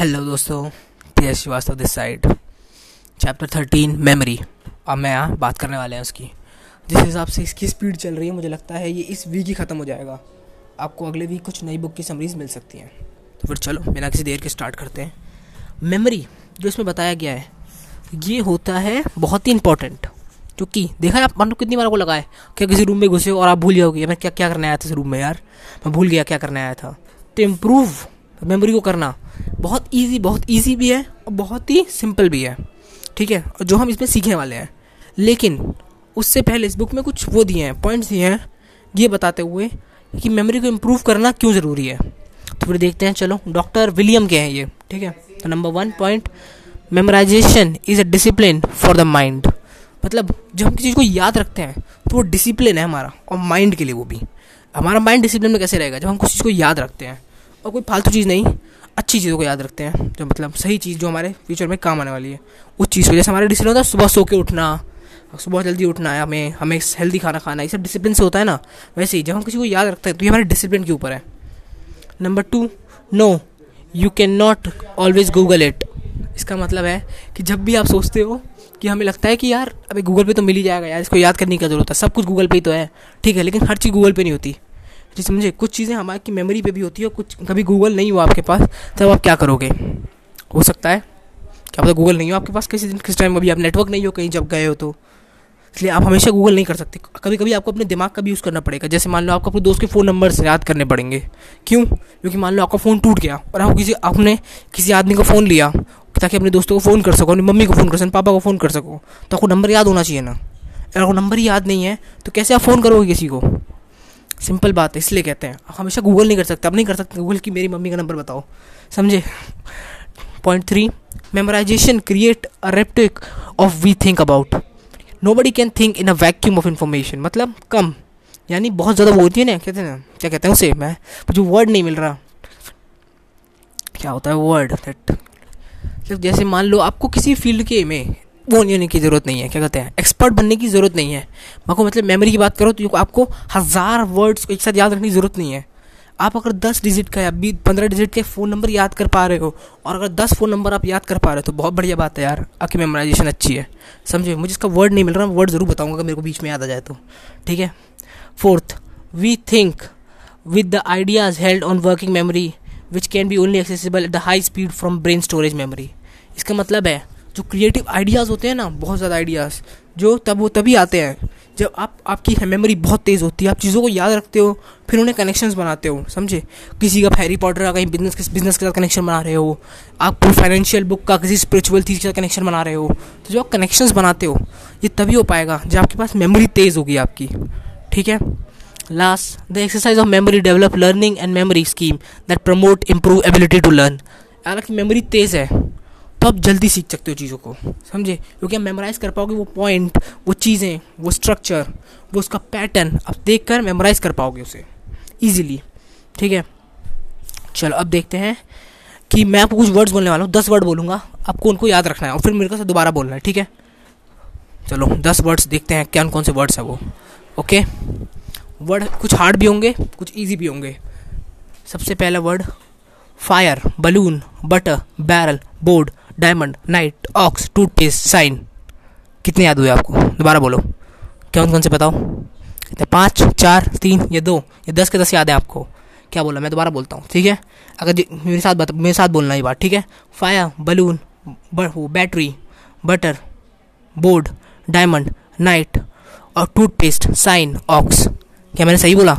Hello दोस्तों Tej Srivastava this side chapter thirteen memory अब मैं यहाँ बात करने वाले हैं उसकी। जिस हिसाब से इसकी स्पीड चल रही है, मुझे लगता है ये इस वीक ही ख़त्म हो जाएगा। आपको अगले वीक कुछ नई बुक की समरीज मिल सकती हैं। तो फिर चलो, बिना किसी देर के स्टार्ट करते हैं। मेमोरी जो इसमें बताया गया है, ये होता है बहुत ही इंपॉर्टेंट क्योंकि देखा है आप मान कितनी बार को लगाए क्या किसी रूम में घुसे हो और आप भूल जाओगे मैं क्या क्या करने आया था इस रूम में यार? मैं भूल गया क्या करने आया था? तो इम्प्रूव मेमोरी को करना। बहुत इजी बहुत इजी भी है और बहुत ही सिंपल भी है। ठीक है? और जो हम इसमें सीखने वाले हैं। लेकिन उससे पहले इस बुक में कुछ वो दिए हैं पॉइंट्स दिए हैं, ये बताते हुए कि मेमोरी को इम्प्रूव करना क्यों ज़रूरी है। तो फिर देखते हैं, चलो डॉक्टर विलियम के हैं ये। ठीक है? तो number one point memorization is a discipline for the mind मतलब जब हम किसी चीज़ को याद रखते हैं तो वो डिसिप्लिन है हमारा, और माइंड के लिए वो भी। हमारा माइंड डिसिप्लिन में कैसे रहेगा? जब हम कुछ चीज़ को याद रखते हैं। और कोई फालतू चीज़ नहीं, अच्छी चीज़ों को याद रखते हैं, जो मतलब सही चीज़ जो हमारे फ्यूचर में काम आने वाली है। उस चीज़ को, जैसे हमारा डिसिप्लिन होता है, सुबह सो के उठना, सुबह जल्दी उठना है, हमें हमें हेल्दी खाना खाना ये सब डिसिप्लिन से होता है ना, वैसे ही, जब हम किसी को याद रखते हैं तो ये हमारे डिसिप्लिन के ऊपर है। Number two no you can not always Google it इसका मतलब है कि जब भी आप सोचते हो कि हमें लगता है कि यार, अभी गूगल पे तो मिल ही जाएगा यार, इसको याद करने की ज़रूरत है? सब कुछ गूगल पे ही तो है। ठीक है, लेकिन हर चीज़ गूगल पे नहीं होती। जी समझे, कुछ चीज़ें हमारे की मेमोरी पे भी होती है कुछ, कभी गूगल नहीं हुआ आपके पास, तब आप क्या करोगे? हो सकता है क्या पता गूगल नहीं हो आपके पास किसी दिन, किस टाइम अभी आप नेटवर्क नहीं हो कहीं जब गए हो तो। इसलिए आप हमेशा गूगल नहीं कर सकते। कभी कभी आपको अपने दिमाग का भी यूज़ करना पड़ेगा। जैसे मान लो आपको अपने दोस्त के फ़ोन नंबर से याद करने पड़ेंगे। क्यों? क्योंकि मान लो आपका फ़ोन टूट गया और आप किसी, आपने किसी आदमी का फ़ोन लिया ताकि अपने दोस्तों को फ़ोन कर सको, अपनी मम्मी को फ़ोन कर सको पापा को फ़ोन कर सको तो आपको नंबर याद होना चाहिए ना। अगर आपको नंबर याद नहीं है तो कैसे आप फ़ोन करोगे किसी को? सिंपल बात है, इसलिए कहते हैं। आप हमेशा गूगल नहीं कर सकते, अब नहीं कर सकते। गूगल की मेरी मम्मी का नंबर बताओ। समझे? Point three memorization create a रेप्टिक of we think about nobody can think in a vacuum of information मतलब कम, यानी बहुत ज़्यादा वो होती है ना, कहते हैं ना, क्या कहते हैं उसे? मैं, मुझे वर्ड नहीं मिल रहा। क्या होता है वर्ड दैट जैसे मान लो आपको किसी फ़ील्ड के में वो होने की ज़रूरत नहीं है, क्या कहते हैं? एक्सपर्ट बनने की ज़रूरत नहीं है। आपको मतलब मेमोरी की बात करो तो आपको हज़ार वर्ड्स को एक साथ याद रखने की ज़रूरत नहीं है। आप अगर दस डिजिट का या बीस, पंद्रह डिजिट के फ़ोन नंबर याद कर पा रहे हो और अगर दस फ़ोन नंबर आप याद कर पा रहे हो तो बहुत बढ़िया बात है यार। आपकी मेमोराइजेशन अच्छी है। समझे? मुझे इसका वर्ड नहीं मिल रहा वर्ड ज़रूर बताऊँगा अगर मेरे को बीच में याद आ जाए तो। ठीक है? Fourth we think with the ideas held on working memory which can be only accessible at the high speed from brain storage memory इसका मतलब है जो क्रिएटिव आइडियाज़ होते हैं ना, बहुत ज़्यादा आइडियाज़ जो तब वो तभी आते हैं, जब आप, आपकी मेमोरी बहुत तेज़ होती है, आप चीज़ों को याद रखते हो, फिर उन्हें कनेक्शंस बनाते हो, समझे? किसी का हैरी पॉटर का कहीं बिज़नेस बिज़नेस के साथ कनेक्शन बना रहे हो, आप कोई फाइनेंशियल बुक का किसी स्पिरिचुअल चीज़ के साथ कनेक्शन बना रहे हो तो जो आप कनेक्शंस बनाते हो, ये तभी हो पाएगा जब आपके पास मेमोरी तेज़ होगी आपकी, ठीक है? Last the exercise of memory develop learning and memory scheme that promote improve ability to learn हालाँकि मेमोरी तेज़ है। तो आप जल्दी सीख सकते हो चीज़ों को, समझे? क्योंकि आप मेमोराइज कर पाओगे वो पॉइंट वो चीज़ें, वो स्ट्रक्चर वो उसका पैटर्न आप देख कर मेमोराइज कर पाओगे उसे ईजिली ठीक है? चलो, अब देखते हैं कि मैं आपको कुछ वर्ड्स बोलने वाला हूँ, दस वर्ड बोलूँगा, आपको उनको याद रखना है, और फिर मेरे को दोबारा बोलना है, ठीक है? चलो, दस वर्ड्स देखते हैं, क्या कौन से वर्ड्स हैं वो, ओके? वर्ड कुछ हार्ड भी होंगे, कुछ ईजी भी होंगे। सबसे पहला word fire balloon butter barrel board diamond knight ox toothpaste sign कितने याद हुए आपको? दोबारा बोलो। कौन कौन से बताओ? पाँच, चार, तीन, या दो, या दस के दस याद है आपको। क्या बोला? मैं दोबारा बोलता हूँ, ठीक है? अगर मेरे साथ बता, मेरे साथ बोलना ये बात, ठीक है? Fire balloon battery butter board diamond knight और टूथपेस्ट साइन ऑक्स क्या मैंने सही बोला?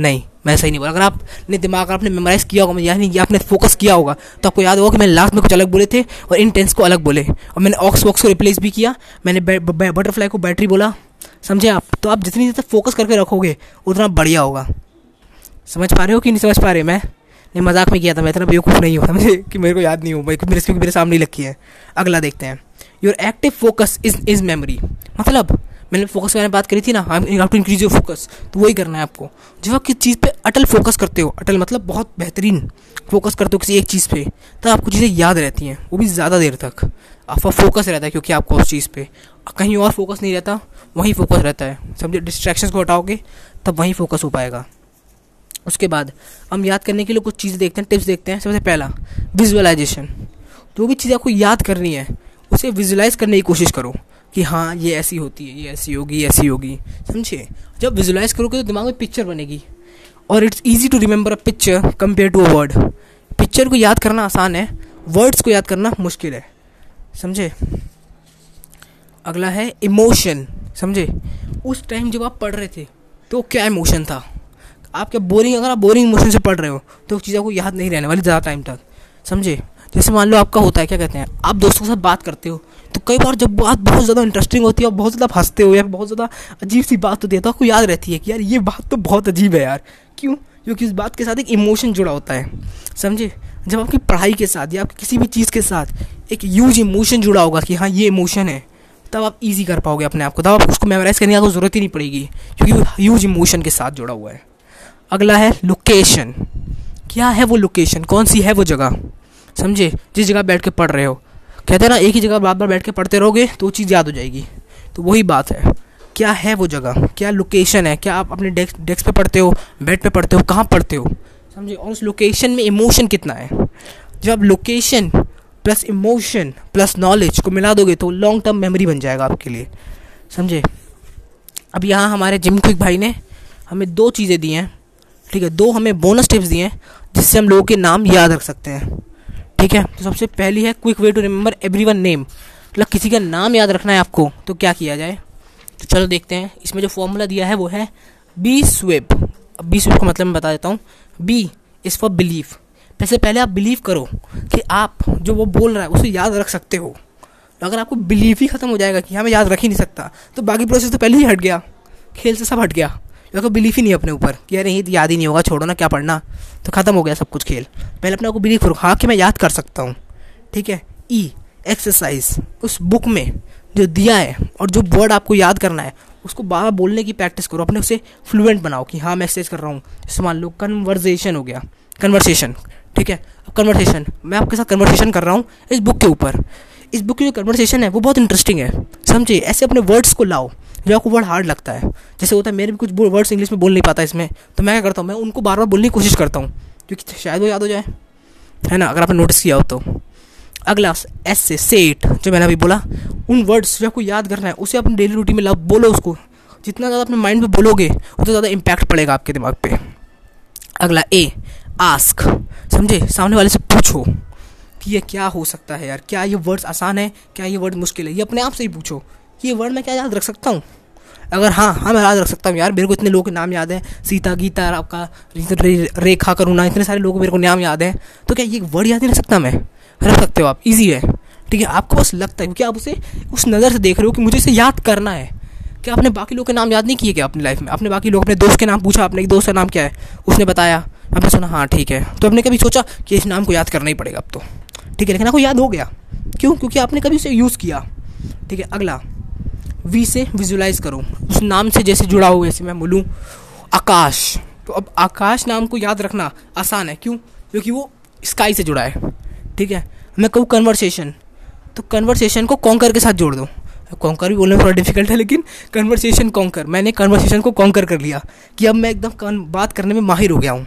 नहीं। मैं सही नहीं बोला। अगर आपने दिमाग आपने मेमोराइज किया होगा, यानी कि आपने फोकस किया होगा तो आपको याद होगा कि मैंने लास्ट में कुछ अलग बोले थे और इन टेंस को अलग बोले। और मैंने ऑक्स वॉक्स को रिप्लेस भी किया। मैंने बटरफ्लाई को बैटरी बोला। समझे आप? तो आप जितनी ज़्यादा फोकस करके रखोगे, उतना बढ़िया होगा। समझ पा रहे हो कि नहीं समझ पा रहे मैं? नहीं, मज़ाक में किया था मैं, इतना बेवकूफ़ नहीं हूँ। समझे? कि मेरे को याद नहीं हो मेरे क्योंकि मेरे सामने ही रखी है। अगला देखते हैं। Your active focus is is memory मतलब मैंने फोकस करने बात करी थी ना how to increase your focus तो वही करना है आपको। जब आप किस चीज़ पे अटल फोकस करते हो, अटल मतलब बहुत बेहतरीन फोकस करते हो किसी एक चीज़ पे, तब आपको चीज़ें याद रहती हैं, वो भी ज़्यादा देर तक। आपका फोकस रहता है क्योंकि आपको उस चीज़ पे। कहीं और फोकस नहीं रहता, वहीं फोकस रहता है। समझे? डिस्ट्रैक्शन को हटाओगे, तब वहीं फोकस हो पाएगा। उसके बाद हम याद करने के लिए कुछ चीज़ें देखते हैं टिप्स देखते हैं। सबसे पहला विजुअलाइजेशन जो भी चीज़ आपको याद करनी है, उसे विजुलाइज करने की कोशिश करो। कि हाँ ये ऐसी होती है, ये ऐसी होगी ऐसी होगी। समझे? जब विजुलाइज करोगे तो दिमाग में पिक्चर बनेगी। और it's easy to remember a picture compare to a word picture को याद करना आसान है वर्ड्स को याद करना मुश्किल है। समझे? अगला है इमोशन समझे? उस टाइम जब आप पढ़ रहे थे तो क्या इमोशन था? आप क्या बोरिंग अगर आप बोरिंग इमोशन से पढ़ रहे हो तो चीज़ों को याद नहीं रहने वाली ज़्यादा टाइम तक। समझे? जैसे मान लो आपका होता है, क्या कहते हैं? आप दोस्तों के साथ बात करते हो तो कई बार जब बात बहुत ज़्यादा इंटरेस्टिंग होती है और बहुत ज़्यादा हँसते हुए, बहुत ज़्यादा अजीब सी बात होती है तो आपको याद रहती है कि यार ये बात तो बहुत अजीब है यार। क्यों? क्योंकि इस बात के साथ एक इमोशन जुड़ा होता है। समझे? जब आपकी पढ़ाई के साथ या आपकी किसी भी चीज़ के साथ एक यूज़ इमोशन जुड़ा होगा कि हाँ ये इमोशन है, तब आप इजी कर पाओगे अपने आप को। तब आप उसको मेमोराइज करने की ज़रूरत ही नहीं पड़ेगी, क्योंकि वो ह्यूज इमोशन के साथ जुड़ा हुआ है। अगला है लोकेशन क्या है वो लोकेशन कौन सी है वो जगह? समझे? जिस जगह बैठ के पढ़ रहे हो। कहते हैं ना, एक ही जगह बार बार बैठ के पढ़ते रहोगे तो वो चीज़ याद हो जाएगी। तो वही बात है। क्या है वो जगह? क्या लोकेशन है? क्या आप अपने डेस्क डेस्क पे पढ़ते हो? बेड पे पढ़ते हो? कहाँ पढ़ते हो? समझे? और उस लोकेशन में इमोशन कितना है? जब location plus emotion plus knowledge को मिला दोगे तो लॉन्ग टर्म मेमोरी बन जाएगा आपके लिए। समझे? अब यहाँ हमारे जिम क्विक भाई ने हमें दो चीज़ें दी हैं। ठीक है? दो हमें बोनस टिप्स दिए हैं जिससे हम लोगों के नाम याद रख सकते हैं। ठीक है? तो सबसे पहली है quick way to remember every one name मतलब किसी का नाम याद रखना है आपको तो क्या किया जाए? तो चलो देखते हैं। इसमें जो फॉर्मूला दिया है वो है बी स्वेप बी स्वेप का मतलब मैं बता देता हूँ। बी इज़ फॉर बिलीव वैसे पहले आप बिलीव करो कि आप जो वो बोल रहा है, उसे याद रख सकते हो। तो अगर आपको बिलीव ही खत्म हो जाएगा कि हाँ मैं याद रख ही नहीं सकता तो बाकी प्रोसेस तो पहले ही हट गया। खेल से सब हट गया। आपको बिलीफ ही नहीं अपने ऊपर कि यार नहीं याद ही नहीं होगा, छोड़ो ना, क्या पढ़ना? तो ख़त्म हो गया सब कुछ खेल। पहले अपने आपको बिलीफ करो हाँ कि मैं याद कर सकता हूँ। ठीक है? ई एक्सरसाइज उस बुक में जो दिया है और जो वर्ड आपको याद करना है, उसको बार बार बोलने की प्रैक्टिस करो, अपने उसे फ्लुएंट बनाओ कि हाँ मैं एक्सरसाइज कर रहा हूँ। जैसे मान लो कन्वर्जेशन हो गया। कन्वर्सेशन ठीक है? अब कन्वर्सेशन मैं आपके साथ कन्वर्सेशन कर रहा हूँ इस बुक के ऊपर। इस बुक की जो कन्वर्सेशन है, वो बहुत इंटरेस्टिंग है। समझिए, ऐसे अपने वर्ड्स को लाओ। जो आपको वर्ड हार्ड लगता है। जैसे होता है, मेरे भी कुछ वर्ड्स इंग्लिश में बोल नहीं पाता इसमें। तो मैं क्या करता हूँ, मैं उनको बार बार बोलने की कोशिश करता हूँ, क्योंकि शायद वो याद हो जाए। है ना? अगर आपने नोटिस किया हो तो। अगला एस से सेट जो मैंने अभी बोला, उन वर्ड्स जो आपको याद करना है, उसे अपने डेली रूटीन में लाओ, बोलो उसको। जितना ज़्यादा अपने माइंड में बोलोगे, उतना ज़्यादा इम्पैक्ट पड़ेगा आपके दिमाग पे। अगला ए आस्क समझे? सामने वाले से पूछो कि ये क्या हो सकता है यार? क्या ये वर्ड्स आसान है? क्या ये वर्ड मुश्किल है? ये अपने आप से ही पूछो। ये वर्ड मैं क्या याद रख सकता हूँ? अगर हाँ हाँ मैं याद रख सकता हूँ यार, मेरे को इतने लोगों के नाम याद हैं। सीता गीता, आपका रेखा करुणा, इतने सारे लोगों मेरे को नाम याद है। तो क्या ये वर्ड याद नहीं रख सकता मैं? रख सकते हो आप ईजी है। ठीक है, आपको बस लगता है, क्योंकि आप उसे, उस नज़र से देख रहे हो कि मुझे इसे याद करना है। क्या आपने बाकी लोगों के नाम याद नहीं किए क्या अपनी लाइफ में? अपने बाकी लोग अपने दोस्त के नाम पूछा, अपने दोस्त का नाम क्या है? उसने बताया। आपने सुना हाँ ठीक है। तो आपने कभी सोचा कि इस नाम को याद करना ही पड़ेगा अब तो? ठीक है, लेकिन आपको याद हो गया। क्यों? क्योंकि आपने कभी उसे यूज़ किया। ठीक है, अगला। वी से विजुलाइज करो। उस नाम से जैसे जुड़ा हो जैसे मैं बोलूँ, आकाश। तो अब आकाश नाम को याद रखना आसान है। क्यों? क्योंकि वो स्काई से जुड़ा है। ठीक है? मैं कहूँ कन्वर्सेशन तो कन्वर्सेशन को कॉन्कर के साथ जोड़ दो। कॉन्कर भी बोलना थोड़ा डिफ़िकल्ट है, लेकिन कन्वर्सेशन कॉन्कर मैंने कन्वर्सेशन को कॉन्कर कर लिया कि अब मैं एकदम बात करने में माहिर हो गया हूँ।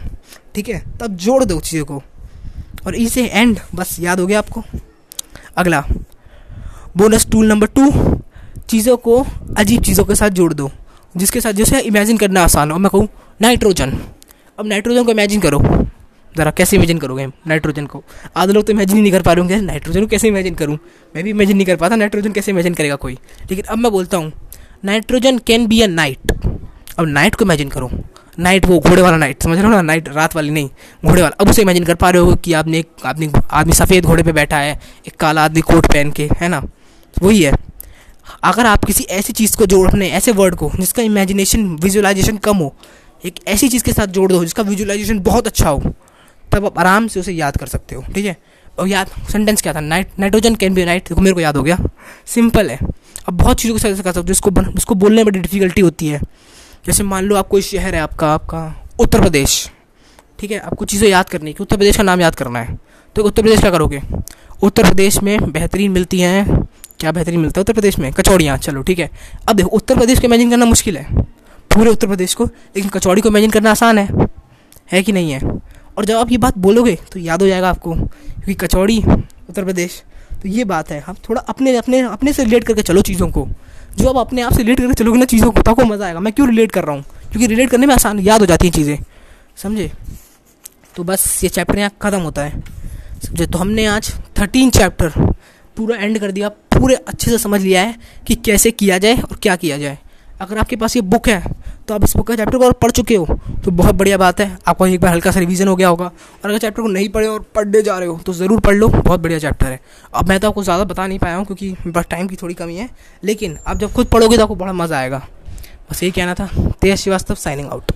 ठीक है? तब जोड़ दो चीज़ों को। और इसे एंड बस याद हो गया आपको। अगला। बोनस टूल नंबर टू चीज़ों को, अजीब चीज़ों के साथ जोड़ दो, जिसके साथ जैसे इमेजिन करना आसान हो। मैं कहूँ नाइट्रोजन अब नाइट्रोजन को इमेजिन करो। ज़रा कैसे इमेजिन करोगे नाइट्रोजन को? आधे लोग तो इमेजिन ही नहीं कर पा रहे होंगे। नाइट्रोजन को कैसे इमेजिन करूँ? मैं भी इमेजिन नहीं कर पाता नाइट्रोजन कैसे इमेजिन करेगा कोई। लेकिन अब मैं बोलता हूँ nitrogen can be a knight अब नाइट को इमेजिन करो। नाइट वो घोड़े वाला नाइट समझ रहे हो ना? नाइट रात वाली नहीं, घोड़े वाला। अब उसे इमेजिन कर पा रहे हो कि आपने एक आदमी आदमी सफ़ेद घोड़े पे बैठा है, एक काला आदमी कोट पहन के, है ना? वही है। अगर आप किसी ऐसी चीज़ को जोड़ अपने ऐसे वर्ड को, जिसका इमेजिनेशन विजुअलाइजेशन कम हो, एक ऐसी चीज़ के साथ जोड़ दो, जिसका विजुअलाइजेशन बहुत अच्छा हो, तब आप आराम से उसे याद कर सकते हो, ठीक है? और याद सेंटेंस क्या था? Knight nitrogen can be knight देखो मेरे को याद हो गया। सिंपल है। अब बहुत चीज़ों के साथ कर सकते हो, जिसको जिसको बोलने में बड़ी डिफिकल्टी होती है। जैसे मान लो आप कोई शहर है आपका आपका उत्तर प्रदेश, ठीक है? आपको चीज़ें याद करनी कि उत्तर प्रदेश का नाम याद करना है। तो उत्तर प्रदेश क्या करोगे? उत्तर प्रदेश में बेहतरीन मिलती हैं क्या बेहतरीन मिलता है उत्तर प्रदेश में? कचौड़ियाँ। चलो, ठीक है। अब देखो, उत्तर प्रदेश को इमेजिन करना मुश्किल है। पूरे उत्तर प्रदेश को, लेकिन कचौड़ी को इमेजिन करना आसान है। है कि नहीं है? और जब आप ये बात बोलोगे तो याद हो जाएगा आपको, क्योंकि कचौड़ी, उत्तर प्रदेश तो ये बात है। आप थोड़ा अपने अपने अपने से रिलेट करके चलो चीज़ों को। जो आप अपने आप से रिलेट करके चलोगे ना, चीज़ों को तो मज़ा आएगा। मैं क्यों रिलेट कर रहा हूँ? क्योंकि रिलेट करने में आसान, याद हो जाती हैं चीज़ें। समझे? तो बस ये चैप्टर यहाँ ख़त्म होता है। समझे? तो हमने आज थर्टीन चैप्टर पूरा एंड कर दिया, पूरे अच्छे से समझ लिया है कि कैसे किया जाए और क्या किया जाए। अगर आपके पास ये बुक है तो आप इस बुक का चैप्टर को पढ़ चुके हो तो बहुत बढ़िया बात है। आपका एक बार हल्का सा रिवीजन हो गया होगा। और अगर चैप्टर को नहीं पढ़े और पढ़ने जा रहे हो तो ज़रूर पढ़ लो, बहुत बढ़िया चैप्टर है। अब मैं तो आपको ज़्यादा बता नहीं पाया हूँ, क्योंकि बस टाइम की थोड़ी कमी है। लेकिन आप जब खुद पढ़ोगे तो आपको बड़ा मज़ा आएगा। बस यही कहना था। तेज श्रीवास्तव साइनिंग आउट